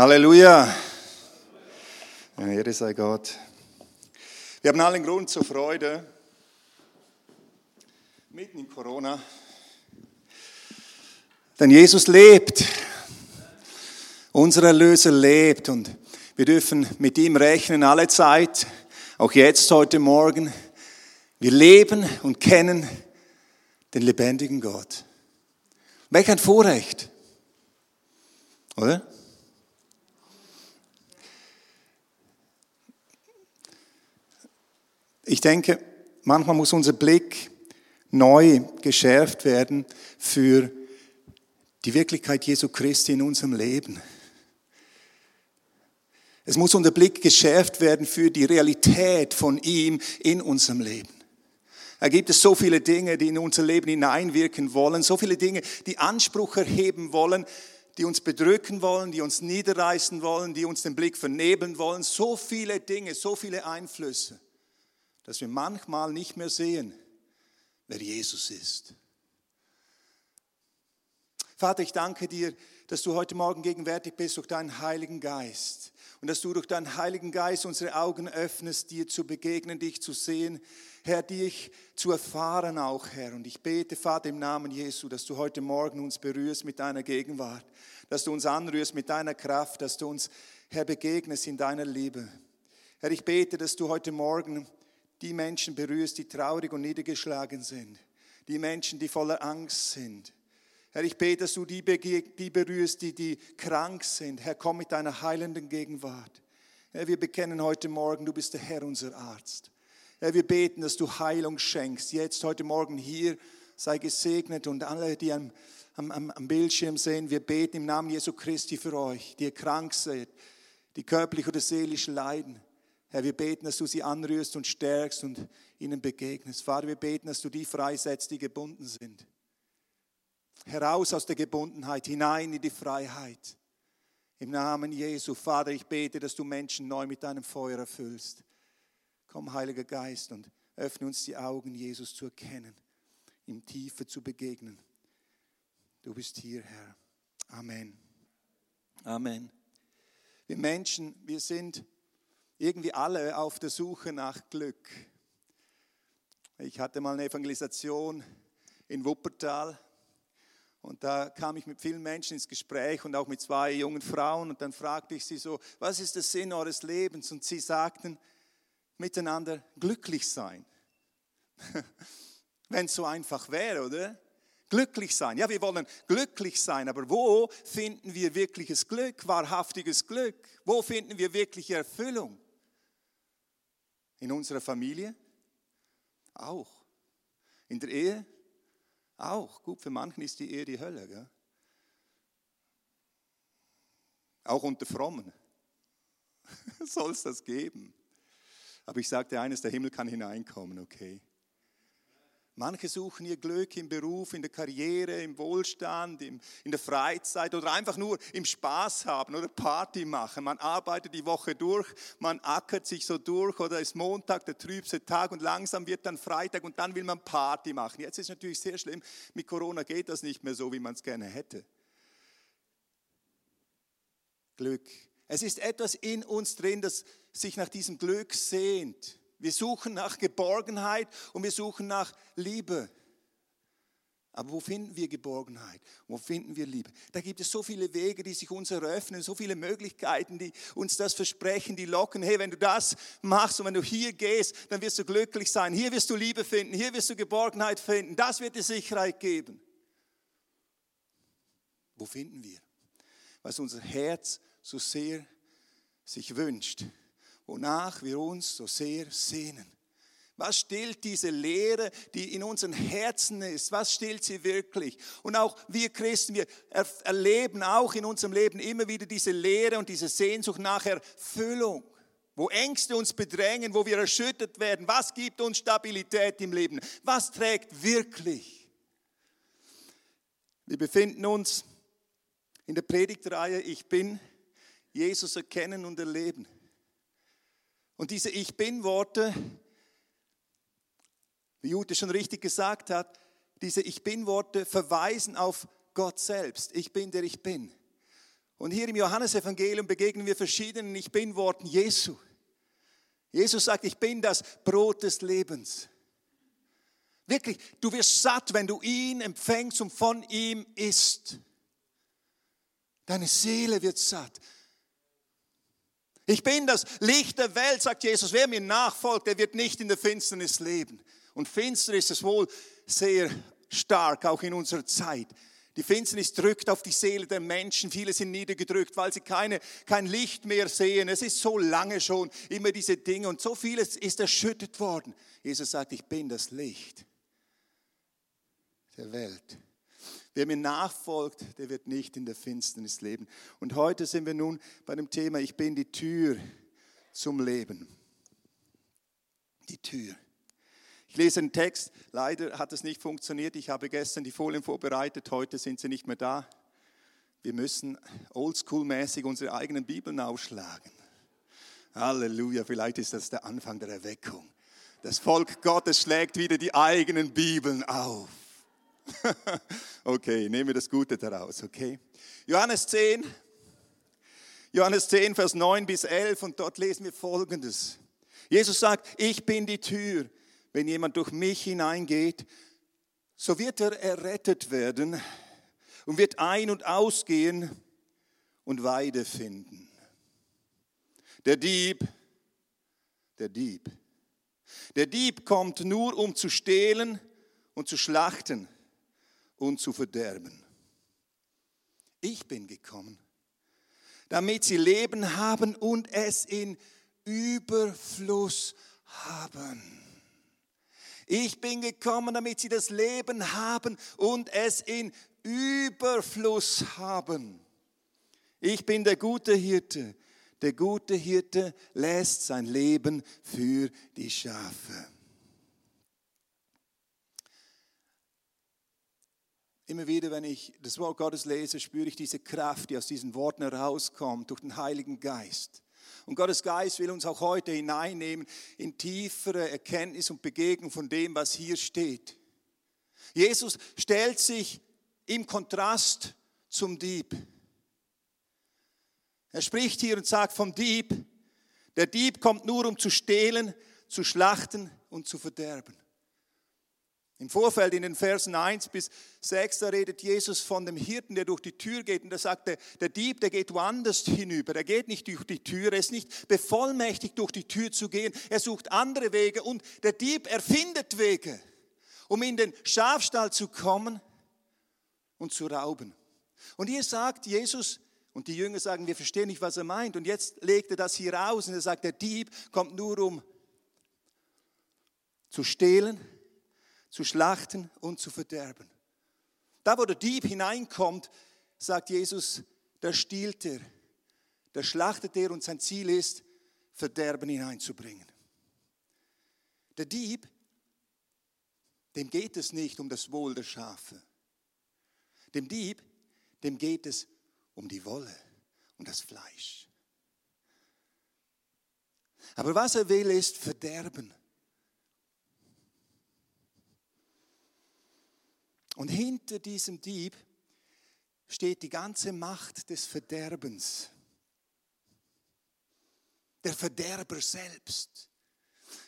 Halleluja. Ehre sei Gott. Wir haben allen Grund zur Freude, mitten in Corona. Denn Jesus lebt. Unser Erlöser lebt und wir dürfen mit ihm rechnen alle Zeit, auch jetzt, heute Morgen. Wir leben und kennen den lebendigen Gott. Welch ein Vorrecht, oder? Ich denke, manchmal muss unser Blick neu geschärft werden für die Wirklichkeit Jesu Christi in unserem Leben. Es muss unser Blick geschärft werden für die Realität von ihm in unserem Leben. Da gibt es so viele Dinge, die in unser Leben hineinwirken wollen, so viele Dinge, die Anspruch erheben wollen, die uns bedrücken wollen, die uns niederreißen wollen, die uns den Blick vernebeln wollen, so viele Dinge, so viele Einflüsse dass wir manchmal nicht mehr sehen, wer Jesus ist. Vater, ich danke dir, dass du heute Morgen gegenwärtig bist durch deinen Heiligen Geist und dass du durch deinen Heiligen Geist unsere Augen öffnest, dir zu begegnen, dich zu sehen, Herr, dich zu erfahren auch, Herr. Und ich bete, Vater, im Namen Jesu, dass du heute Morgen uns berührst mit deiner Gegenwart, dass du uns anrührst mit deiner Kraft, dass du uns, Herr, begegnest in deiner Liebe. Herr, ich bete, dass du heute Morgen die Menschen berührst, die traurig und niedergeschlagen sind, die Menschen, die voller Angst sind. Herr, ich bete, dass du die, die berührst, die, die krank sind. Herr, komm mit deiner heilenden Gegenwart. Herr, wir bekennen heute Morgen, du bist der Herr, unser Arzt. Herr, wir beten, dass du Heilung schenkst. Jetzt, heute Morgen hier, sei gesegnet und alle, die am, am, am Bildschirm sehen, wir beten im Namen Jesu Christi für euch, die ihr krank seid, die körperlich oder seelisch leiden. Herr, wir beten, dass du sie anrührst und stärkst und ihnen begegnest. Vater, wir beten, dass du die freisetzt, die gebunden sind. Heraus aus der Gebundenheit, hinein in die Freiheit. Im Namen Jesu, Vater, ich bete, dass du Menschen neu mit deinem Feuer erfüllst. Komm, Heiliger Geist, und öffne uns die Augen, Jesus zu erkennen, ihm Tiefe zu begegnen. Du bist hier, Herr. Amen. Amen. Wir Menschen, wir sind irgendwie alle auf der Suche nach Glück. Ich hatte mal eine Evangelisation in Wuppertal und da kam ich mit vielen Menschen ins Gespräch und auch mit zwei jungen Frauen und dann fragte ich sie so, was ist der Sinn eures Lebens? Und sie sagten, miteinander glücklich sein. Wenn es so einfach wäre, oder? Glücklich sein. Ja, wir wollen glücklich sein, aber wo finden wir wirkliches Glück, wahrhaftiges Glück? Wo finden wir wirkliche Erfüllung? In unserer Familie? Auch. In der Ehe? Auch. Gut, für manchen ist die Ehe die Hölle. Gell? Auch unter Frommen soll es das geben. Aber ich sagte eines, der Himmel kann hineinkommen, okay? Manche suchen ihr Glück im Beruf, in der Karriere, im Wohlstand, im, in der Freizeit oder einfach nur im Spaß haben oder Party machen. Man arbeitet die Woche durch, man ackert sich so durch oder ist Montag der trübste Tag und langsam wird dann Freitag und dann will man Party machen. Jetzt ist natürlich sehr schlimm, mit Corona geht das nicht mehr so, wie man es gerne hätte. Glück. Es ist etwas in uns drin, das sich nach diesem Glück sehnt. Wir suchen nach Geborgenheit und wir suchen nach Liebe. Aber wo finden wir Geborgenheit? Wo finden wir Liebe? Da gibt es so viele Wege, die sich uns eröffnen, so viele Möglichkeiten, die uns das versprechen, die locken. Hey, wenn du das machst und wenn du hier gehst, dann wirst du glücklich sein. Hier wirst du Liebe finden, hier wirst du Geborgenheit finden. Das wird dir Sicherheit geben. Wo finden wir? Was unser Herz so sehr sich wünscht wonach wir uns so sehr sehnen. Was stillt diese Leere, die in unseren Herzen ist? Was stillt sie wirklich? Und auch wir Christen, wir erleben auch in unserem Leben immer wieder diese Leere und diese Sehnsucht nach Erfüllung, wo Ängste uns bedrängen, wo wir erschüttert werden. Was gibt uns Stabilität im Leben? Was trägt wirklich? Wir befinden uns in der Predigtreihe Ich bin, Jesus erkennen und erleben. Und diese Ich bin-Worte, wie Jute schon richtig gesagt hat, diese Ich bin-Worte verweisen auf Gott selbst. Ich bin der Ich bin. Und hier im Johannesevangelium begegnen wir verschiedenen Ich bin Worten Jesu. Jesus sagt, ich bin das Brot des Lebens. Wirklich, du wirst satt, wenn du ihn empfängst und von ihm isst. Deine Seele wird satt. Ich bin das Licht der Welt, sagt Jesus. Wer mir nachfolgt, der wird nicht in der Finsternis leben. Und Finsternis ist wohl sehr stark, auch in unserer Zeit. Die Finsternis drückt auf die Seele der Menschen. Viele sind niedergedrückt, weil sie keine, kein Licht mehr sehen. Es ist so lange schon immer diese Dinge und so vieles ist erschüttert worden. Jesus sagt, ich bin das Licht der Welt. Wer mir nachfolgt, der wird nicht in der Finsternis leben. Und heute sind wir nun bei dem Thema, ich bin die Tür zum Leben. Die Tür. Ich lese einen Text, leider hat es nicht funktioniert. Ich habe gestern die Folien vorbereitet, heute sind sie nicht mehr da. Wir müssen oldschool-mäßig unsere eigenen Bibeln aufschlagen. Halleluja, vielleicht ist das der Anfang der Erweckung. Das Volk Gottes schlägt wieder die eigenen Bibeln auf. okay, nehmen wir das Gute daraus, okay? Johannes 10, Johannes 10, Vers 9 bis 11 und dort lesen wir Folgendes. Jesus sagt, ich bin die Tür. Wenn jemand durch mich hineingeht, so wird er errettet werden und wird ein- und ausgehen und Weide finden. Der Dieb, der Dieb, der Dieb kommt nur, um zu stehlen und zu schlachten und zu verderben. Ich bin gekommen, damit sie Leben haben und es in Überfluss haben. Ich bin gekommen, damit sie das Leben haben und es in Überfluss haben. Ich bin der gute Hirte. Der gute Hirte lässt sein Leben für die Schafe. Immer wieder, wenn ich das Wort Gottes lese, spüre ich diese Kraft, die aus diesen Worten herauskommt, durch den Heiligen Geist. Und Gottes Geist will uns auch heute hineinnehmen in tiefere Erkenntnis und Begegnung von dem, was hier steht. Jesus stellt sich im Kontrast zum Dieb. Er spricht hier und sagt vom Dieb, der Dieb kommt nur, um zu stehlen, zu schlachten und zu verderben. Im Vorfeld in den Versen 1 bis 6, da redet Jesus von dem Hirten, der durch die Tür geht. Und da sagt er, der Dieb, der geht woanders hinüber. Er geht nicht durch die Tür, er ist nicht bevollmächtigt, durch die Tür zu gehen. Er sucht andere Wege und der Dieb erfindet Wege, um in den Schafstall zu kommen und zu rauben. Und hier sagt Jesus, und die Jünger sagen, wir verstehen nicht, was er meint. Und jetzt legt er das hier aus und er sagt, der Dieb kommt nur um zu stehlen, zu schlachten und zu verderben. Da, wo der Dieb hineinkommt, sagt Jesus, da stiehlt er, da schlachtet er und sein Ziel ist, Verderben hineinzubringen. Der Dieb, dem geht es nicht um das Wohl der Schafe. Dem Dieb, dem geht es um die Wolle und das Fleisch. Aber was er will, ist Verderben. Und hinter diesem Dieb steht die ganze Macht des Verderbens. Der Verderber selbst.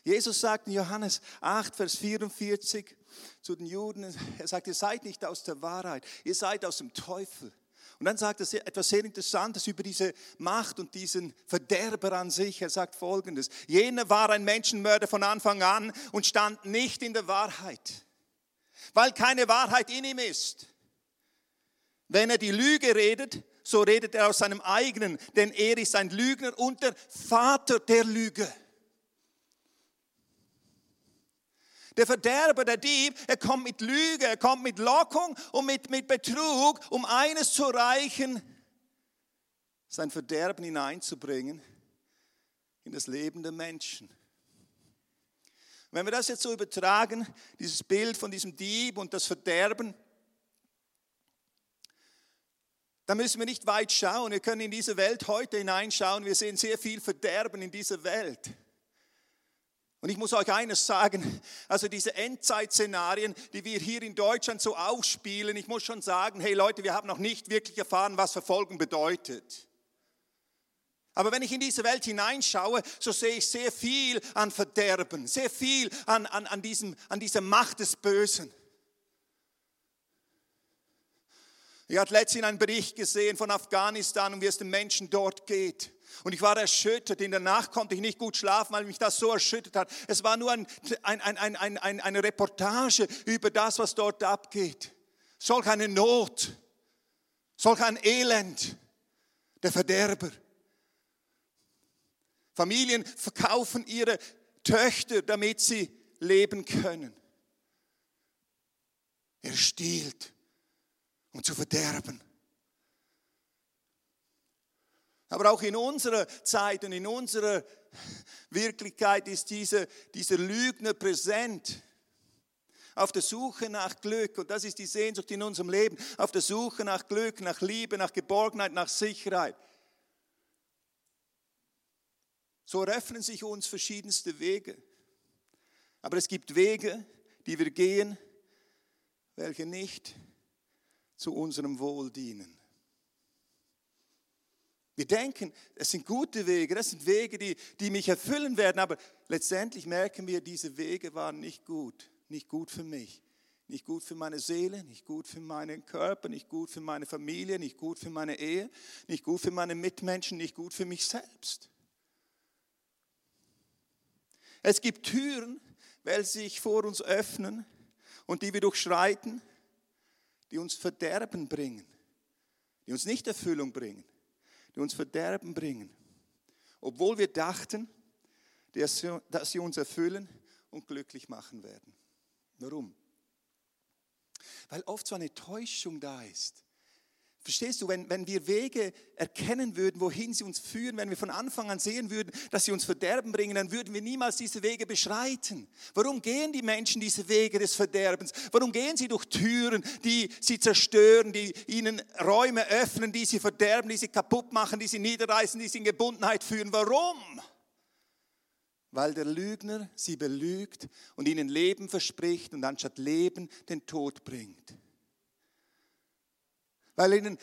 Jesus sagt in Johannes 8, Vers 44 zu den Juden, er sagt, ihr seid nicht aus der Wahrheit, ihr seid aus dem Teufel. Und dann sagt er etwas sehr Interessantes über diese Macht und diesen Verderber an sich. Er sagt Folgendes, jener war ein Menschenmörder von Anfang an und stand nicht in der Wahrheit weil keine Wahrheit in ihm ist. Wenn er die Lüge redet, so redet er aus seinem eigenen, denn er ist ein Lügner und der Vater der Lüge. Der Verderber, der Dieb, er kommt mit Lüge, er kommt mit Lockung und mit, mit Betrug, um eines zu erreichen, sein Verderben hineinzubringen in das Leben der Menschen. Wenn wir das jetzt so übertragen, dieses Bild von diesem Dieb und das Verderben, dann müssen wir nicht weit schauen. Wir können in diese Welt heute hineinschauen. Wir sehen sehr viel Verderben in dieser Welt. Und ich muss euch eines sagen, also diese Endzeitszenarien, die wir hier in Deutschland so aufspielen, ich muss schon sagen, hey Leute, wir haben noch nicht wirklich erfahren, was Verfolgung bedeutet. Aber wenn ich in diese Welt hineinschaue, so sehe ich sehr viel an Verderben, sehr viel an, an, an, diesem, an dieser Macht des Bösen. Ich hatte letztens einen Bericht gesehen von Afghanistan und wie es den Menschen dort geht. Und ich war erschüttert. In der Nacht konnte ich nicht gut schlafen, weil mich das so erschüttert hat. Es war nur ein, ein, ein, ein, eine Reportage über das, was dort abgeht. Solch eine Not, solch ein Elend, der Verderber. Familien verkaufen ihre Töchter, damit sie leben können. Er stiehlt, um zu verderben. Aber auch in unserer Zeit und in unserer Wirklichkeit ist dieser, dieser Lügner präsent. Auf der Suche nach Glück, und das ist die Sehnsucht in unserem Leben, auf der Suche nach Glück, nach Liebe, nach Geborgenheit, nach Sicherheit. So eröffnen sich uns verschiedenste Wege. Aber es gibt Wege, die wir gehen, welche nicht zu unserem Wohl dienen. Wir denken, es sind gute Wege, das sind Wege, die, die mich erfüllen werden, aber letztendlich merken wir, diese Wege waren nicht gut, nicht gut für mich, nicht gut für meine Seele, nicht gut für meinen Körper, nicht gut für meine Familie, nicht gut für meine Ehe, nicht gut für meine Mitmenschen, nicht gut für mich selbst. Es gibt Türen, welche sich vor uns öffnen und die wir durchschreiten, die uns Verderben bringen, die uns nicht Erfüllung bringen die uns Verderben bringen. Obwohl wir dachten, dass sie uns erfüllen und glücklich machen werden. Warum? Weil oft so eine Täuschung da ist. Verstehst du, wenn, wenn wir Wege erkennen würden, wohin sie uns führen, wenn wir von Anfang an sehen würden, dass sie uns Verderben bringen, dann würden wir niemals diese Wege beschreiten. Warum gehen die Menschen diese Wege des Verderbens? Warum gehen sie durch Türen, die sie zerstören, die ihnen Räume öffnen, die sie verderben, die sie kaputt machen, die sie niederreißen, die sie in Gebundenheit führen? Warum? Weil der Lügner sie belügt und ihnen Leben verspricht und anstatt Leben den Tod bringt weil ihnen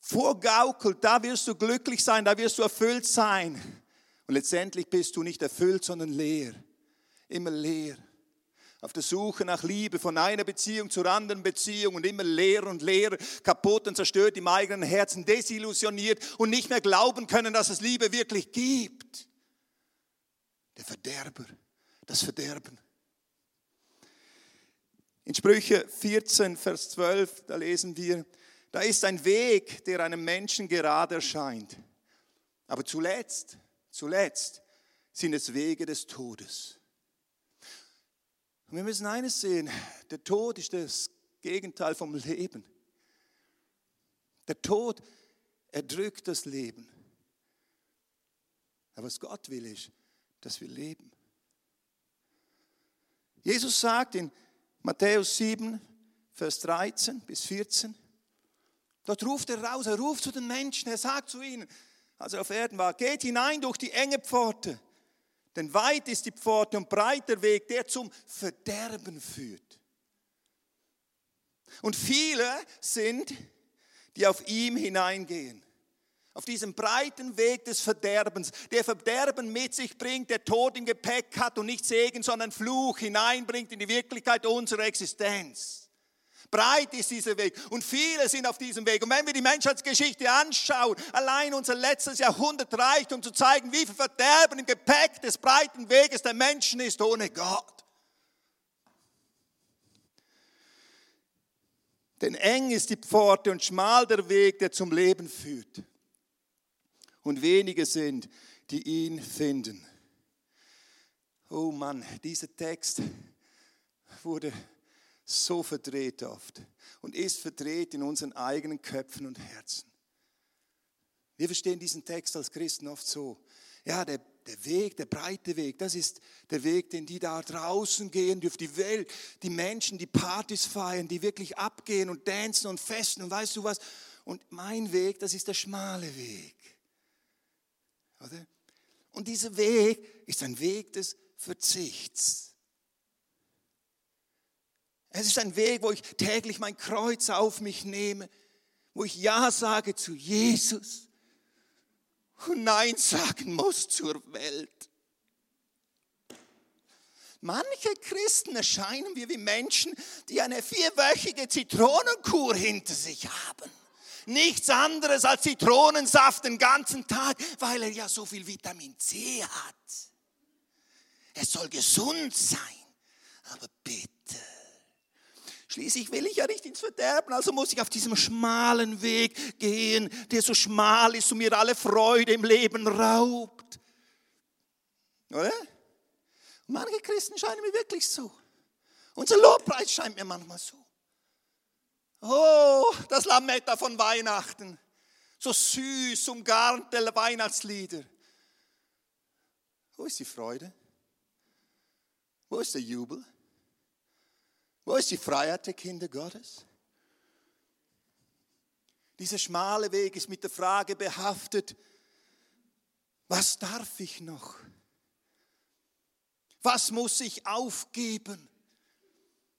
vorgaukelt, da wirst du glücklich sein, da wirst du erfüllt sein. Und letztendlich bist du nicht erfüllt, sondern leer. Immer leer. Auf der Suche nach Liebe von einer Beziehung zur anderen Beziehung und immer leer und leer, kaputt und zerstört im eigenen Herzen, desillusioniert und nicht mehr glauben können, dass es Liebe wirklich gibt. Der Verderber, das Verderben. In Sprüche 14, Vers 12, da lesen wir, da ist ein Weg, der einem Menschen gerade erscheint. Aber zuletzt, zuletzt sind es Wege des Todes. Und wir müssen eines sehen, der Tod ist das Gegenteil vom Leben. Der Tod erdrückt das Leben. Aber was Gott will, ist, dass wir leben. Jesus sagt in Matthäus 7, Vers 13 bis 14, Dort ruft er raus, er ruft zu den Menschen, er sagt zu ihnen, als er auf Erden war, geht hinein durch die enge Pforte, denn weit ist die Pforte und breit der Weg, der zum Verderben führt. Und viele sind, die auf ihm hineingehen. Auf diesem breiten Weg des Verderbens, der Verderben mit sich bringt, der Tod im Gepäck hat und nicht Segen, sondern Fluch hineinbringt in die Wirklichkeit unserer Existenz. Breit ist dieser Weg und viele sind auf diesem Weg. Und wenn wir die Menschheitsgeschichte anschauen, allein unser letztes Jahrhundert reicht, um zu zeigen, wie viel Verderben im Gepäck des breiten Weges der Menschen ist ohne Gott. Denn eng ist die Pforte und schmal der Weg, der zum Leben führt. Und wenige sind, die ihn finden. Oh Mann, dieser Text wurde so verdreht oft und ist verdreht in unseren eigenen Köpfen und Herzen. Wir verstehen diesen Text als Christen oft so. Ja, der, der Weg, der breite Weg, das ist der Weg, den die da draußen gehen, durch die Welt, die Menschen, die Partys feiern, die wirklich abgehen und tanzen und festen und weißt du was. Und mein Weg, das ist der schmale Weg. Oder? Und dieser Weg ist ein Weg des Verzichts. Es ist ein Weg, wo ich täglich mein Kreuz auf mich nehme, wo ich Ja sage zu Jesus und Nein sagen muss zur Welt. Manche Christen erscheinen wir wie Menschen, die eine vierwöchige Zitronenkur hinter sich haben. Nichts anderes als Zitronensaft den ganzen Tag, weil er ja so viel Vitamin C hat. Es soll gesund sein, aber bitte. Schließlich will ich ja nicht ins Verderben, also muss ich auf diesem schmalen Weg gehen, der so schmal ist und mir alle Freude im Leben raubt. Oder? Manche Christen scheinen mir wirklich so. Unser Lobpreis scheint mir manchmal so. Oh, das Lametta von Weihnachten. So süß, umgarnte Weihnachtslieder. Wo ist die Freude? Wo ist der Jubel? Wo ist die Freiheit der Kinder Gottes? Dieser schmale Weg ist mit der Frage behaftet, was darf ich noch? Was muss ich aufgeben?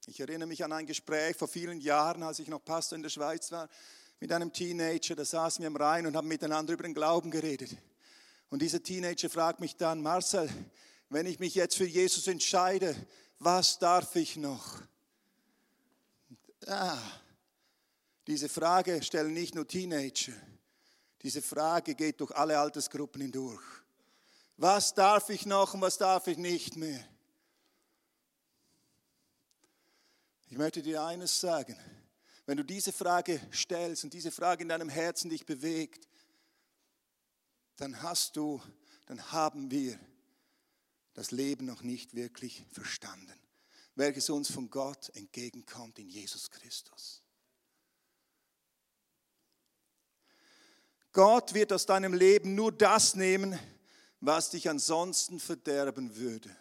Ich erinnere mich an ein Gespräch vor vielen Jahren, als ich noch Pastor in der Schweiz war, mit einem Teenager. Da saßen wir am Rhein und haben miteinander über den Glauben geredet. Und dieser Teenager fragt mich dann, Marcel, wenn ich mich jetzt für Jesus entscheide, was darf ich noch? Ah, diese Frage stellen nicht nur Teenager. Diese Frage geht durch alle Altersgruppen hindurch. Was darf ich noch und was darf ich nicht mehr? Ich möchte dir eines sagen. Wenn du diese Frage stellst und diese Frage in deinem Herzen dich bewegt, dann hast du, dann haben wir das Leben noch nicht wirklich verstanden, welches uns von Gott entgegenkommt in Jesus Christus. Gott wird aus deinem Leben nur das nehmen, was dich ansonsten verderben würde.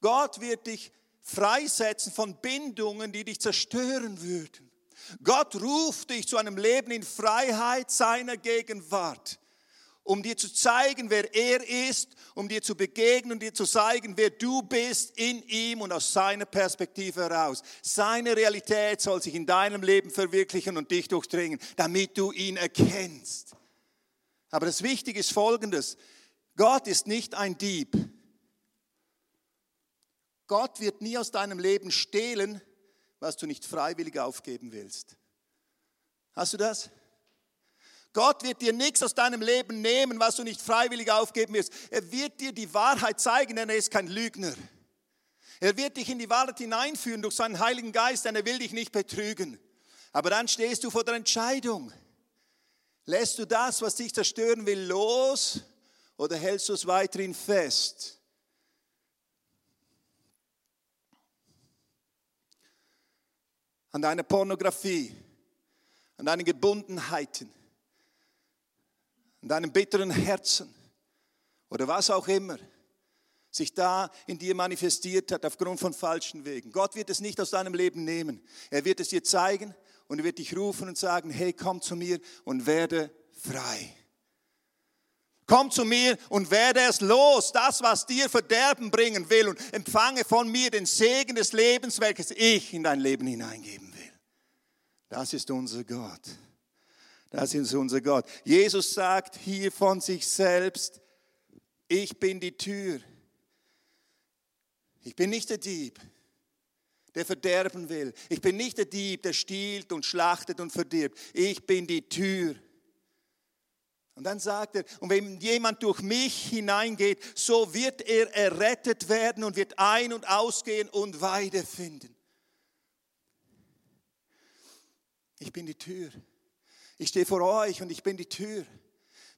Gott wird dich freisetzen von Bindungen, die dich zerstören würden. Gott ruft dich zu einem Leben in Freiheit seiner Gegenwart, um dir zu zeigen, wer er ist, um dir zu begegnen und dir zu zeigen, wer du bist in ihm und aus seiner Perspektive heraus. Seine Realität soll sich in deinem Leben verwirklichen und dich durchdringen, damit du ihn erkennst. Aber das Wichtige ist Folgendes. Gott ist nicht ein Dieb. Gott wird nie aus deinem Leben stehlen, was du nicht freiwillig aufgeben willst. Hast du das? Gott wird dir nichts aus deinem Leben nehmen, was du nicht freiwillig aufgeben willst. Er wird dir die Wahrheit zeigen, denn er ist kein Lügner. Er wird dich in die Wahrheit hineinführen durch seinen Heiligen Geist, denn er will dich nicht betrügen. Aber dann stehst du vor der Entscheidung. Lässt du das, was dich zerstören will, los oder hältst du es weiterhin fest? An deiner Pornografie, an deinen Gebundenheiten, an deinem bitteren Herzen oder was auch immer sich da in dir manifestiert hat aufgrund von falschen Wegen. Gott wird es nicht aus deinem Leben nehmen. Er wird es dir zeigen und er wird dich rufen und sagen, hey, komm zu mir und werde frei. Komm zu mir und werde es los, das, was dir Verderben bringen will und empfange von mir den Segen des Lebens, welches ich in dein Leben hineingeben will. Das ist unser Gott. Das ist unser Gott. Jesus sagt hier von sich selbst, ich bin die Tür. Ich bin nicht der Dieb, der verderben will. Ich bin nicht der Dieb, der stiehlt und schlachtet und verdirbt. Ich bin die Tür. Und dann sagt er, und wenn jemand durch mich hineingeht, so wird er errettet werden und wird ein- und ausgehen und Weide finden. Ich bin die Tür. Ich stehe vor euch und ich bin die Tür.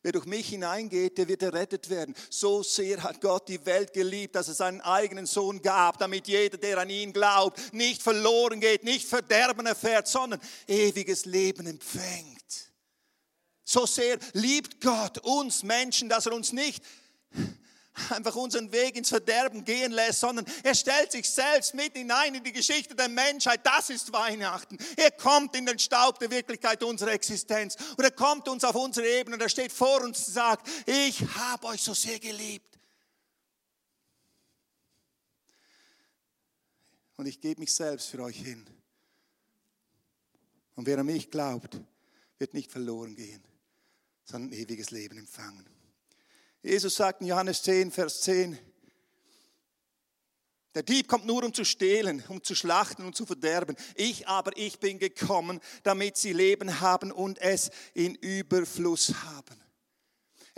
Wer durch mich hineingeht, der wird errettet werden. So sehr hat Gott die Welt geliebt, dass er seinen eigenen Sohn gab, damit jeder, der an ihn glaubt, nicht verloren geht, nicht Verderben erfährt, sondern ewiges Leben empfängt. So sehr liebt Gott uns Menschen, dass er uns nicht einfach unseren Weg ins Verderben gehen lässt, sondern er stellt sich selbst mit hinein in die Geschichte der Menschheit. Das ist Weihnachten. Er kommt in den Staub der Wirklichkeit unserer Existenz und er kommt uns auf unsere Ebene und er steht vor uns und sagt, ich habe euch so sehr geliebt. und ich gebe mich selbst für euch hin. Und wer an mich glaubt, wird nicht verloren gehen, sondern ewiges Leben empfangen. Jesus sagt in Johannes 10, Vers 10, der Dieb kommt nur, um zu stehlen, um zu schlachten und zu verderben. Ich aber, ich bin gekommen, damit sie Leben haben und es in Überfluss haben.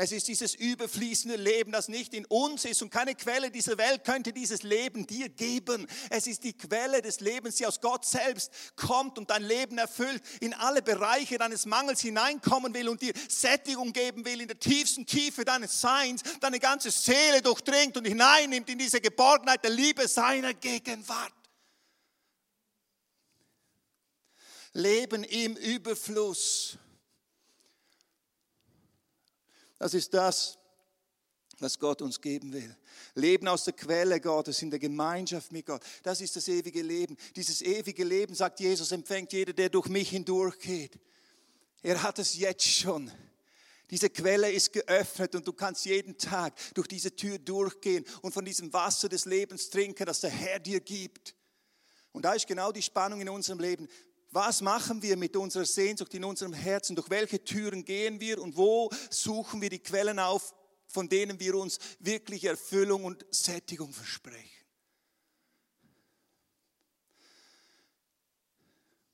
Es ist dieses überfließende Leben, das nicht in uns ist und keine Quelle dieser Welt könnte dieses Leben dir geben. Es ist die Quelle des Lebens, die aus Gott selbst kommt und dein Leben erfüllt, in alle Bereiche deines Mangels hineinkommen will und dir Sättigung geben will in der tiefsten Tiefe deines Seins, deine ganze Seele durchdringt und hineinnimmt in diese Geborgenheit der Liebe seiner Gegenwart. Leben im Überfluss. Das ist das, was Gott uns geben will. Leben aus der Quelle Gottes, in der Gemeinschaft mit Gott. Das ist das ewige Leben. Dieses ewige Leben, sagt Jesus, empfängt jeder, der durch mich hindurchgeht. Er hat es jetzt schon. Diese Quelle ist geöffnet und du kannst jeden Tag durch diese Tür durchgehen und von diesem Wasser des Lebens trinken, das der Herr dir gibt. Und da ist genau die Spannung in unserem Leben. Was machen wir mit unserer Sehnsucht in unserem Herzen? Durch welche Türen gehen wir und wo suchen wir die Quellen auf, von denen wir uns wirklich Erfüllung und Sättigung versprechen?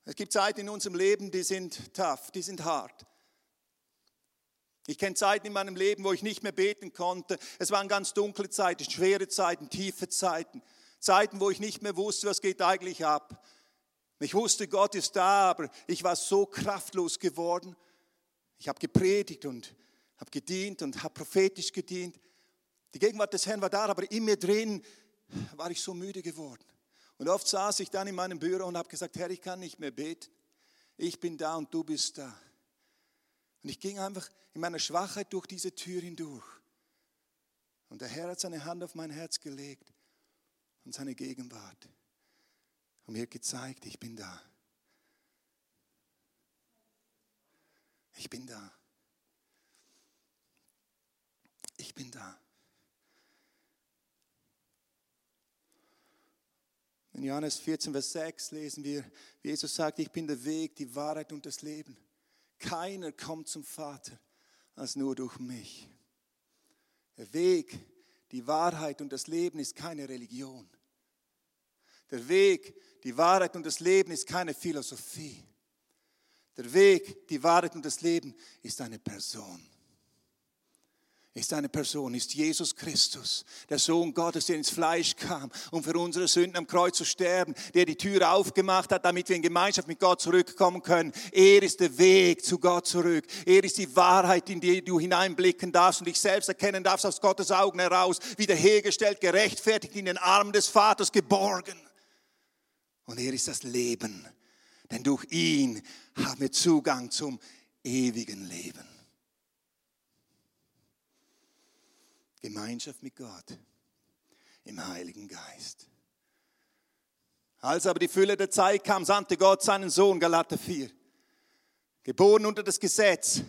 Es gibt Zeiten in unserem Leben, die sind tough, die sind hart. Ich kenne Zeiten in meinem Leben, wo ich nicht mehr beten konnte. Es waren ganz dunkle Zeiten, schwere Zeiten, tiefe Zeiten. Zeiten, wo ich nicht mehr wusste, was geht eigentlich ab. Ich wusste, Gott ist da, aber ich war so kraftlos geworden. Ich habe gepredigt und habe gedient und habe prophetisch gedient. Die Gegenwart des Herrn war da, aber in mir drin war ich so müde geworden. Und oft saß ich dann in meinem Büro und habe gesagt, Herr, ich kann nicht mehr beten. Ich bin da und du bist da. Und ich ging einfach in meiner Schwachheit durch diese Tür hindurch. Und der Herr hat seine Hand auf mein Herz gelegt und seine Gegenwart und mir gezeigt, ich bin da. Ich bin da. Ich bin da. In Johannes 14, Vers 6 lesen wir, wie Jesus sagt, ich bin der Weg, die Wahrheit und das Leben. Keiner kommt zum Vater als nur durch mich. Der Weg, die Wahrheit und das Leben ist keine Religion. Der Weg, die Wahrheit und das Leben ist keine Philosophie. Der Weg, die Wahrheit und das Leben ist eine Person. Ist eine Person, ist Jesus Christus, der Sohn Gottes, der ins Fleisch kam, um für unsere Sünden am Kreuz zu sterben, der die Tür aufgemacht hat, damit wir in Gemeinschaft mit Gott zurückkommen können. Er ist der Weg zu Gott zurück. Er ist die Wahrheit, in die du hineinblicken darfst und dich selbst erkennen darfst aus Gottes Augen heraus, wiederhergestellt, gerechtfertigt, in den Armen des Vaters geborgen. Und er ist das Leben. Denn durch ihn haben wir Zugang zum ewigen Leben. Gemeinschaft mit Gott im Heiligen Geist. Als aber die Fülle der Zeit kam, sandte Gott seinen Sohn, Galater 4, geboren unter das Gesetz,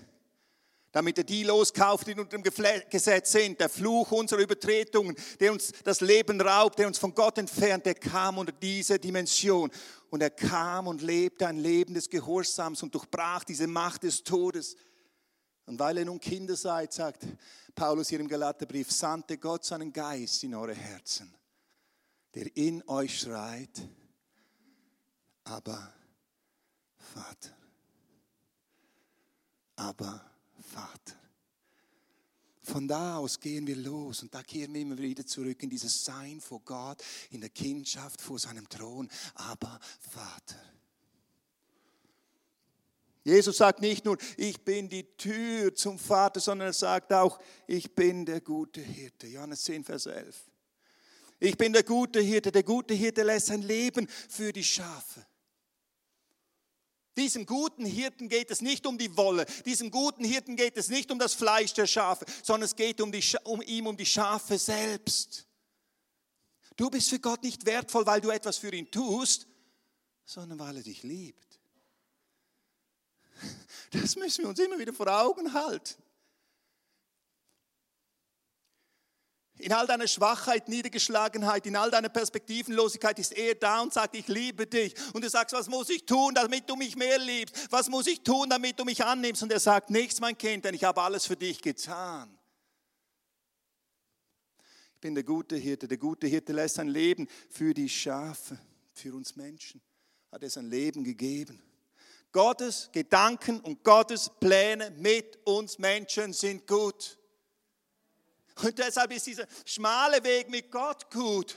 damit er die loskauft, die unter dem Gesetz sind. Der Fluch unserer Übertretungen, der uns das Leben raubt, der uns von Gott entfernt, der kam unter diese Dimension. Und er kam und lebte ein Leben des Gehorsams und durchbrach diese Macht des Todes. Und weil ihr nun Kinder seid, sagt Paulus hier im Galaterbrief, sandte Gott seinen Geist in eure Herzen, der in euch schreit, aber Vater, aber Vater. Von da aus gehen wir los und da kehren wir immer wieder zurück in dieses Sein vor Gott, in der Kindschaft vor seinem Thron, aber Vater. Jesus sagt nicht nur, ich bin die Tür zum Vater, sondern er sagt auch, ich bin der gute Hirte. Johannes 10, Vers 11. Ich bin der gute Hirte. Der gute Hirte lässt sein Leben für die Schafe. Diesem guten Hirten geht es nicht um die Wolle, diesem guten Hirten geht es nicht um das Fleisch der Schafe, sondern es geht um, die, um ihm um die Schafe selbst. Du bist für Gott nicht wertvoll, weil du etwas für ihn tust, sondern weil er dich liebt. Das müssen wir uns immer wieder vor Augen halten. In all deiner Schwachheit, Niedergeschlagenheit, in all deiner Perspektivenlosigkeit ist er da und sagt, ich liebe dich. Und du sagst, was muss ich tun, damit du mich mehr liebst? Was muss ich tun, damit du mich annimmst? Und er sagt, nichts, mein Kind, denn ich habe alles für dich getan. Ich bin der gute Hirte. Der gute Hirte lässt sein Leben für die Schafe, für uns Menschen. Hat er sein Leben gegeben. Gottes Gedanken und Gottes Pläne mit uns Menschen sind gut. Und deshalb ist dieser schmale Weg mit Gott gut,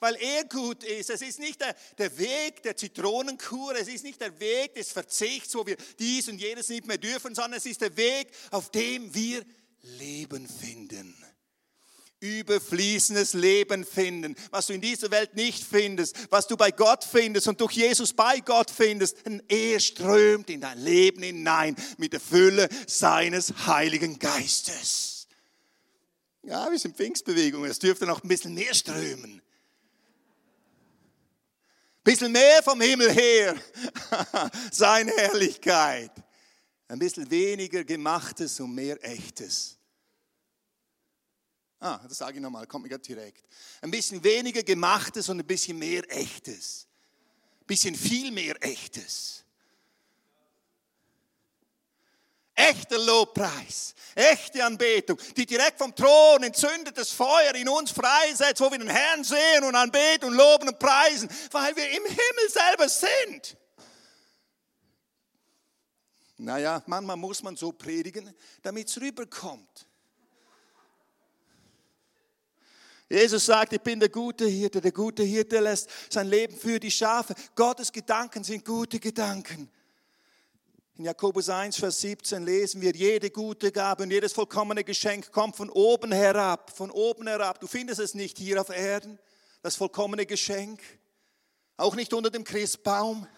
weil er gut ist. Es ist nicht der, der Weg der Zitronenkur, es ist nicht der Weg des Verzichts, wo wir dies und jenes nicht mehr dürfen, sondern es ist der Weg, auf dem wir Leben finden überfließendes Leben finden, was du in dieser Welt nicht findest, was du bei Gott findest und durch Jesus bei Gott findest, denn er strömt in dein Leben hinein mit der Fülle seines Heiligen Geistes. Ja, wir sind Pfingstbewegung, es dürfte noch ein bisschen mehr strömen. Ein bisschen mehr vom Himmel her, seine Herrlichkeit. Ein bisschen weniger Gemachtes und mehr Echtes. Ah, das sage ich nochmal, kommt mir gerade direkt. Ein bisschen weniger Gemachtes und ein bisschen mehr Echtes. Ein bisschen viel mehr Echtes. Echter Lobpreis, echte Anbetung, die direkt vom Thron entzündetes Feuer in uns freisetzt, wo wir den Herrn sehen und anbeten und loben und preisen, weil wir im Himmel selber sind. Naja, manchmal muss man so predigen, damit es rüberkommt. Jesus sagt, ich bin der gute Hirte. Der gute Hirte lässt sein Leben für die Schafe. Gottes Gedanken sind gute Gedanken. In Jakobus 1, Vers 17 lesen wir, jede gute Gabe und jedes vollkommene Geschenk kommt von oben herab, von oben herab. Du findest es nicht hier auf Erden, das vollkommene Geschenk, auch nicht unter dem Christbaum.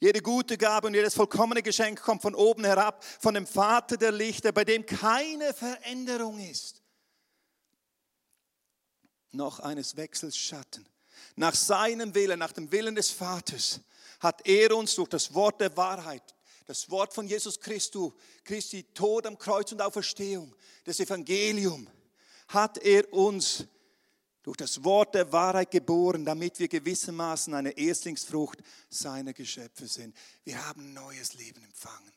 Jede gute Gabe und jedes vollkommene Geschenk kommt von oben herab, von dem Vater der Lichter, bei dem keine Veränderung ist noch eines Wechsels Schatten. Nach seinem Willen, nach dem Willen des Vaters, hat er uns durch das Wort der Wahrheit, das Wort von Jesus Christus, Christi Tod am Kreuz und Auferstehung, das Evangelium, hat er uns durch das Wort der Wahrheit geboren, damit wir gewissermaßen eine Erstlingsfrucht seiner Geschöpfe sind. Wir haben neues Leben empfangen,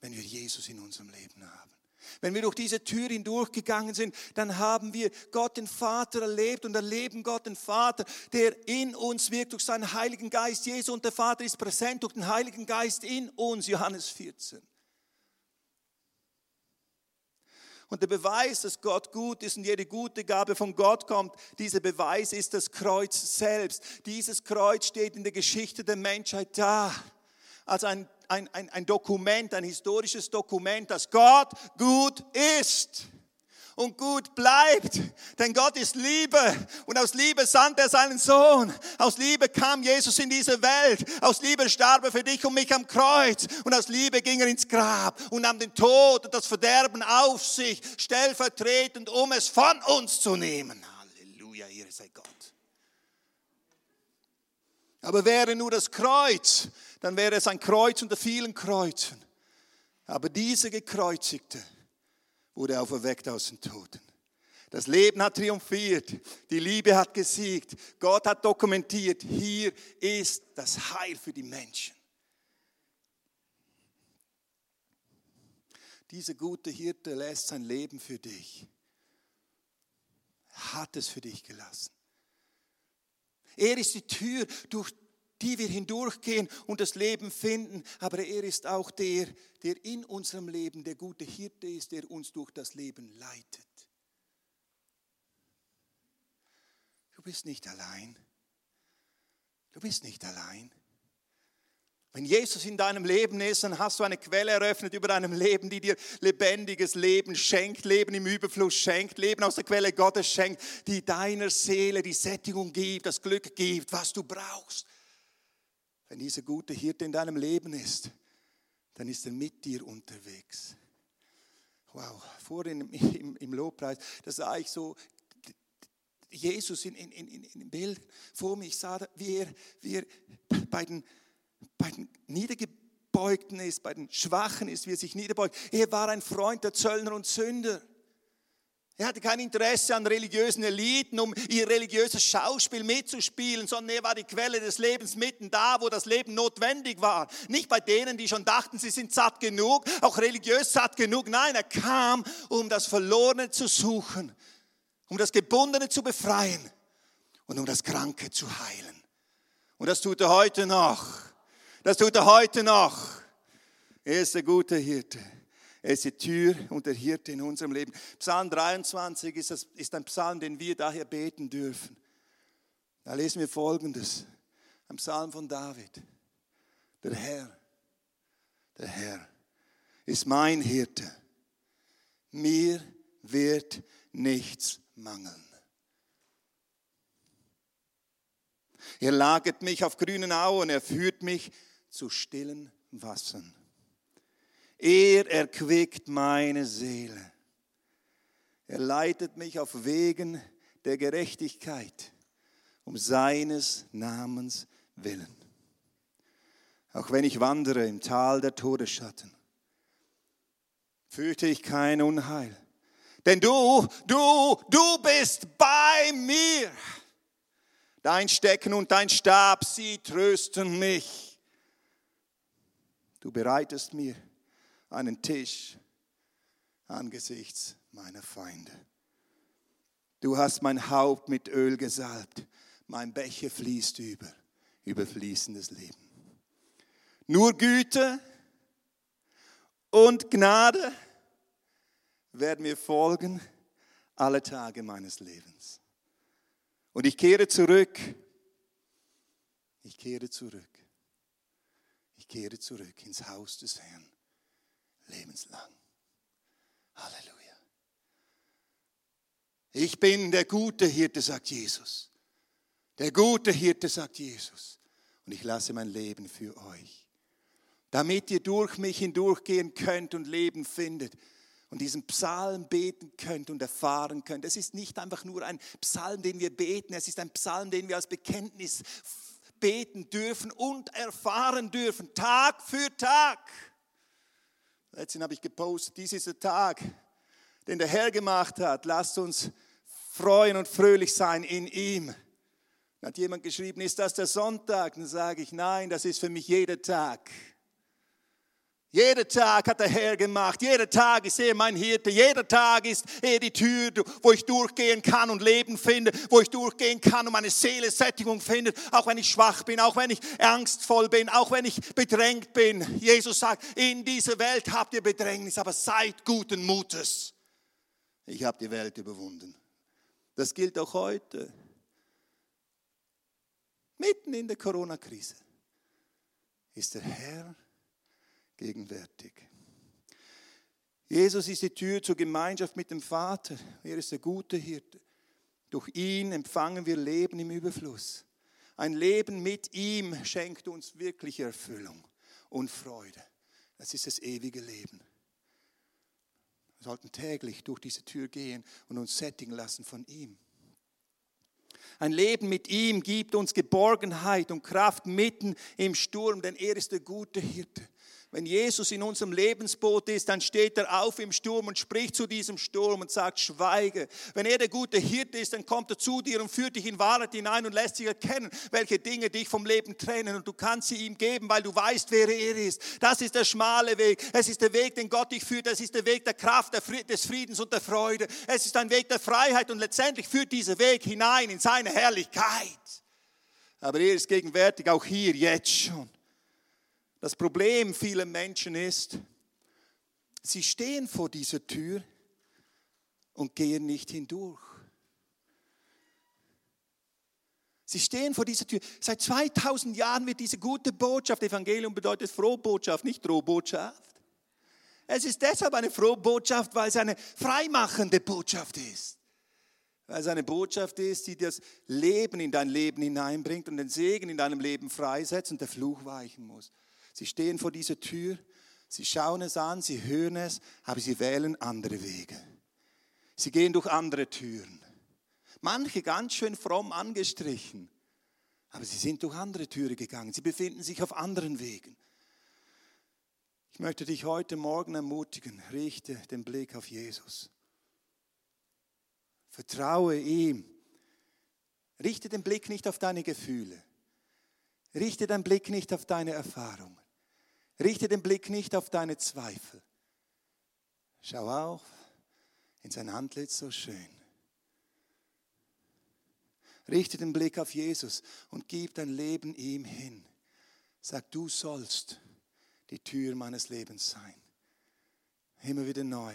wenn wir Jesus in unserem Leben haben. Wenn wir durch diese Tür hindurchgegangen sind, dann haben wir Gott den Vater erlebt und erleben Gott den Vater, der in uns wirkt durch seinen Heiligen Geist. Jesus und der Vater ist präsent durch den Heiligen Geist in uns, Johannes 14. Und der Beweis, dass Gott gut ist und jede gute Gabe von Gott kommt, dieser Beweis ist das Kreuz selbst. Dieses Kreuz steht in der Geschichte der Menschheit da als ein ein, ein, ein Dokument, ein historisches Dokument, dass Gott gut ist und gut bleibt. Denn Gott ist Liebe und aus Liebe sandte er seinen Sohn. Aus Liebe kam Jesus in diese Welt. Aus Liebe starb er für dich und mich am Kreuz. Und aus Liebe ging er ins Grab und nahm den Tod und das Verderben auf sich, stellvertretend, um es von uns zu nehmen. Halleluja, hier sei Gott. Aber wäre nur das Kreuz, dann wäre es ein Kreuz unter vielen Kreuzen. Aber dieser Gekreuzigte wurde auferweckt aus den Toten. Das Leben hat triumphiert, die Liebe hat gesiegt, Gott hat dokumentiert, hier ist das Heil für die Menschen. Dieser gute Hirte lässt sein Leben für dich, hat es für dich gelassen. Er ist die Tür, durch die wir hindurchgehen und das Leben finden. Aber er ist auch der, der in unserem Leben der gute Hirte ist, der uns durch das Leben leitet. Du bist nicht allein. Du bist nicht allein. Wenn Jesus in deinem Leben ist, dann hast du eine Quelle eröffnet über deinem Leben, die dir lebendiges Leben schenkt, Leben im Überfluss schenkt, Leben aus der Quelle Gottes schenkt, die deiner Seele die Sättigung gibt, das Glück gibt, was du brauchst. Wenn dieser gute Hirte in deinem Leben ist, dann ist er mit dir unterwegs. Wow, vorhin im, im, Lobpreis, da sah ich so Jesus in, in, in, in Bild vor mir. Ich sah, wie er, wie er bei, den, bei den Niedergebeugten ist, bei den Schwachen ist, wie er sich niederbeugt. Er war ein Freund der Zöllner und Sünder. Er hatte kein Interesse an religiösen Eliten, um ihr religiöses Schauspiel mitzuspielen, sondern er war die Quelle des Lebens mitten da, wo das Leben notwendig war. Nicht bei denen, die schon dachten, sie sind satt genug, auch religiös satt genug. Nein, er kam, um das Verlorene zu suchen, um das Gebundene zu befreien und um das Kranke zu heilen. Und das tut er heute noch. Das tut er heute noch. Er ist der gute Hirte. Er ist die Tür und der Hirte in unserem Leben. Psalm 23 ist, das, ist ein Psalm, den wir daher beten dürfen. Da lesen wir Folgendes. Ein Psalm von David. Der Herr, der Herr ist mein Hirte. Mir wird nichts mangeln. Er lagert mich auf grünen Auen, er führt mich zu stillen Wassern. Er erquickt meine Seele. Er leitet mich auf Wegen der Gerechtigkeit um seines Namens willen. Auch wenn ich wandere im Tal der Todesschatten, fürchte ich kein Unheil. Denn du, du, du bist bei mir. Dein Stecken und dein Stab, sie trösten mich. Du bereitest mir einen Tisch angesichts meiner Feinde. Du hast mein Haupt mit Öl gesalbt, mein Becher fließt über, überfließendes Leben. Nur Güte und Gnade werden mir folgen alle Tage meines Lebens. Und ich kehre zurück, ich kehre zurück, ich kehre zurück ins Haus des Herrn lebenslang. Halleluja. Ich bin der gute Hirte, sagt Jesus. Der gute Hirte, sagt Jesus. Und ich lasse mein Leben für euch. Damit ihr durch mich hindurchgehen könnt und Leben findet und diesen Psalm beten könnt und erfahren könnt. Es ist nicht einfach nur ein Psalm, den wir beten, es ist ein Psalm, den wir als Bekenntnis beten dürfen und erfahren dürfen, Tag für Tag. Letztens habe ich gepostet, dies ist der Tag, den der Herr gemacht hat. Lasst uns freuen und fröhlich sein in ihm. Dann hat jemand geschrieben, ist das der Sonntag? Dann sage ich, nein, das ist für mich jeder Tag. Jeder Tag hat der Herr gemacht. Jeder Tag ist er mein Hirte. Jeder Tag ist er die Tür, wo ich durchgehen kann und Leben finde, wo ich durchgehen kann und meine Seele Sättigung findet, auch wenn ich schwach bin, auch wenn ich angstvoll bin, auch wenn ich bedrängt bin. Jesus sagt, in dieser Welt habt ihr Bedrängnis, aber seid guten Mutes. Ich habe die Welt überwunden. Das gilt auch heute. Mitten in der Corona-Krise ist der Herr gegenwärtig. Jesus ist die Tür zur Gemeinschaft mit dem Vater. Er ist der gute Hirte. Durch ihn empfangen wir Leben im Überfluss. Ein Leben mit ihm schenkt uns wirkliche Erfüllung und Freude. Das ist das ewige Leben. Wir sollten täglich durch diese Tür gehen und uns sättigen lassen von ihm. Ein Leben mit ihm gibt uns Geborgenheit und Kraft mitten im Sturm, denn er ist der gute Hirte. Wenn Jesus in unserem Lebensboot ist, dann steht er auf im Sturm und spricht zu diesem Sturm und sagt, schweige. Wenn er der gute Hirte ist, dann kommt er zu dir und führt dich in Wahrheit hinein und lässt dich erkennen, welche Dinge dich vom Leben trennen. Und du kannst sie ihm geben, weil du weißt, wer er ist. Das ist der schmale Weg. Es ist der Weg, den Gott dich führt. Es ist der Weg der Kraft, des Friedens und der Freude. Es ist ein Weg der Freiheit und letztendlich führt dieser Weg hinein in seine Herrlichkeit. Aber er ist gegenwärtig auch hier, jetzt schon. Das Problem vieler Menschen ist, sie stehen vor dieser Tür und gehen nicht hindurch. Sie stehen vor dieser Tür. Seit 2000 Jahren wird diese gute Botschaft, Evangelium bedeutet Frohbotschaft, nicht Drohbotschaft. Es ist deshalb eine Frohbotschaft, weil es eine freimachende Botschaft ist. Weil es eine Botschaft ist, die das Leben in dein Leben hineinbringt und den Segen in deinem Leben freisetzt und der Fluch weichen muss. Sie stehen vor dieser Tür, sie schauen es an, sie hören es, aber sie wählen andere Wege. Sie gehen durch andere Türen. Manche ganz schön fromm angestrichen, aber sie sind durch andere Türen gegangen. Sie befinden sich auf anderen Wegen. Ich möchte dich heute Morgen ermutigen, richte den Blick auf Jesus. Vertraue ihm. Richte den Blick nicht auf deine Gefühle. Richte den Blick nicht auf deine Erfahrungen. Richte den Blick nicht auf deine Zweifel. Schau auf in sein Antlitz so schön. Richte den Blick auf Jesus und gib dein Leben ihm hin. Sag, du sollst die Tür meines Lebens sein. Immer wieder neu.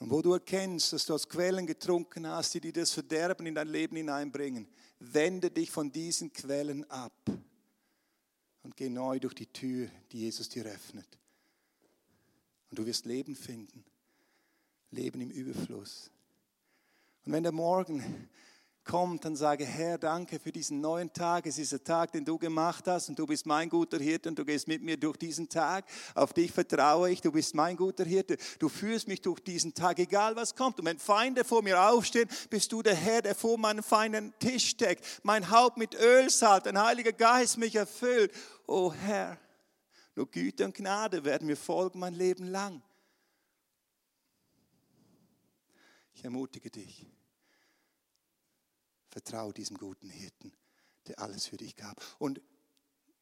Und wo du erkennst, dass du aus Quellen getrunken hast, die dir das Verderben in dein Leben hineinbringen, wende dich von diesen Quellen ab und geh neu durch die Tür, die Jesus dir öffnet. Und du wirst Leben finden. Leben im Überfluss. Und wenn der Morgen kommt, dann sage, Herr, danke für diesen neuen Tag. Es ist der Tag, den du gemacht hast und du bist mein guter Hirte und du gehst mit mir durch diesen Tag. Auf dich vertraue ich, du bist mein guter Hirte. Du führst mich durch diesen Tag, egal was kommt. Und wenn Feinde vor mir aufstehen, bist du der Herr, der vor meinen Feinden Tisch deckt. Mein Haupt mit Öl salbt, ein Heiliger Geist mich erfüllt. Oh Herr, nur Güte und Gnade werden mir folgen mein Leben lang. Ich ermutige dich. Vertraue diesem guten Hirten, der alles für dich gab. Und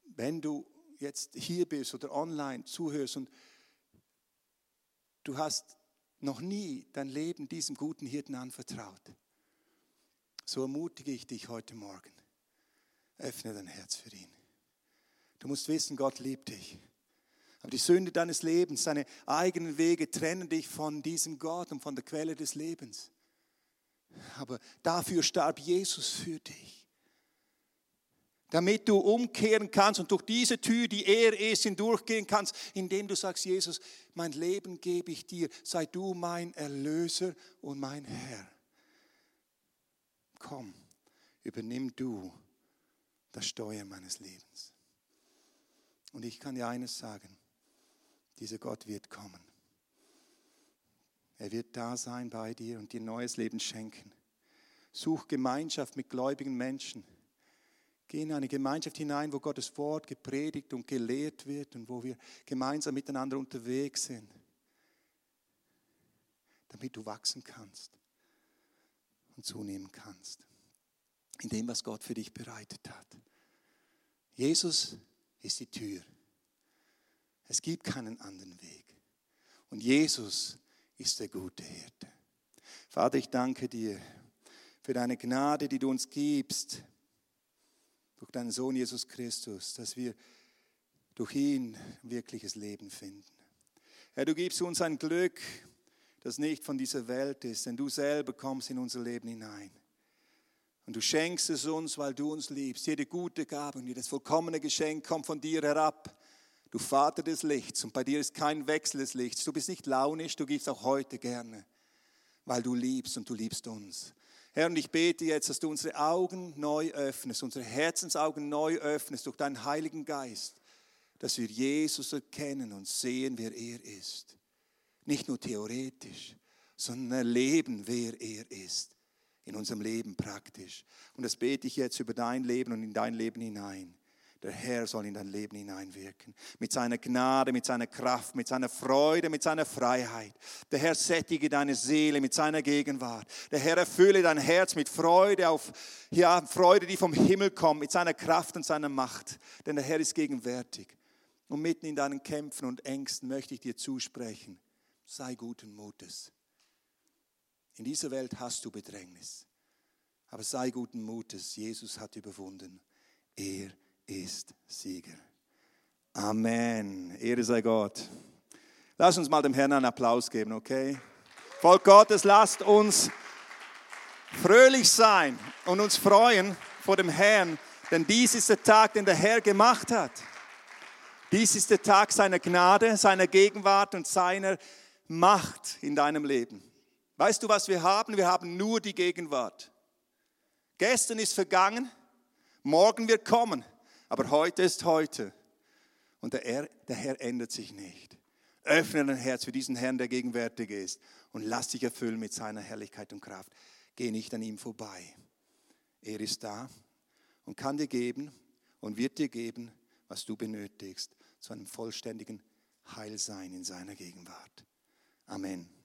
wenn du jetzt hier bist oder online zuhörst und du hast noch nie dein Leben diesem guten Hirten anvertraut, so ermutige ich dich heute Morgen. Öffne dein Herz für ihn. Du musst wissen, Gott liebt dich. Aber die Sünde deines Lebens, deine eigenen Wege trennen dich von diesem Gott und von der Quelle des Lebens. Aber dafür starb Jesus für dich. Damit du umkehren kannst und durch diese Tür, die er ist, hindurchgehen kannst, indem du sagst, Jesus, mein Leben gebe ich dir, sei du mein Erlöser und mein Herr. Komm, übernimm du das Steuer meines Lebens. Und ich kann dir eines sagen, dieser Gott wird kommen. Er wird da sein bei dir und dir neues Leben schenken. Such Gemeinschaft mit gläubigen Menschen. Geh in eine Gemeinschaft hinein, wo Gottes Wort gepredigt und gelehrt wird und wo wir gemeinsam miteinander unterwegs sind, damit du wachsen kannst und zunehmen kannst in dem, was Gott für dich bereitet hat. Jesus ist die Tür. Es gibt keinen anderen Weg. Und Jesus ist der gute Hirte. Vater, ich danke dir für deine Gnade, die du uns gibst, durch deinen Sohn Jesus Christus, dass wir durch ihn wirkliches Leben finden. Herr, du gibst uns ein Glück, das nicht von dieser Welt ist, denn du selber kommst in unser Leben hinein. Und du schenkst es uns, weil du uns liebst. Jede gute Gabe und jedes vollkommene Geschenk kommt von dir herab. Du Vater des Lichts und bei dir ist kein Wechsel des Lichts. Du bist nicht launisch, du gibst auch heute gerne, weil du liebst und du liebst uns. Herr, und ich bete jetzt, dass du unsere Augen neu öffnest, unsere Herzensaugen neu öffnest durch deinen Heiligen Geist, dass wir Jesus erkennen und sehen, wer er ist. Nicht nur theoretisch, sondern erleben, wer er ist. In unserem Leben praktisch. Und das bete ich jetzt über dein Leben und in dein Leben hinein. Der Herr soll in dein Leben hineinwirken. Mit seiner Gnade, mit seiner Kraft, mit seiner Freude, mit seiner Freiheit. Der Herr sättige deine Seele mit seiner Gegenwart. Der Herr erfülle dein Herz mit Freude auf, ja, Freude, die vom Himmel kommt, mit seiner Kraft und seiner Macht. Denn der Herr ist gegenwärtig. Und mitten in deinen Kämpfen und Ängsten möchte ich dir zusprechen. Sei guten Mutes. In dieser Welt hast du Bedrängnis. Aber sei guten Mutes. Jesus hat überwunden. Er ist Sieger. Amen. Ehre sei Gott. Lass uns mal dem Herrn einen Applaus geben, okay? Volk Gottes, lasst uns fröhlich sein und uns freuen vor dem Herrn, denn dies ist der Tag, den der Herr gemacht hat. Dies ist der Tag seiner Gnade, seiner Gegenwart und seiner Macht in deinem Leben. Weißt du, was wir haben? Wir haben nur die Gegenwart. Gestern ist vergangen, morgen wird kommen. Aber heute ist heute. Und der Herr, der Herr ändert sich nicht. Öffne dein Herz für diesen Herrn, der gegenwärtig ist. Und lass dich erfüllen mit seiner Herrlichkeit und Kraft. Geh nicht an ihm vorbei. Er ist da und kann dir geben und wird dir geben, was du benötigst, zu einem vollständigen Heilsein in seiner Gegenwart. Amen.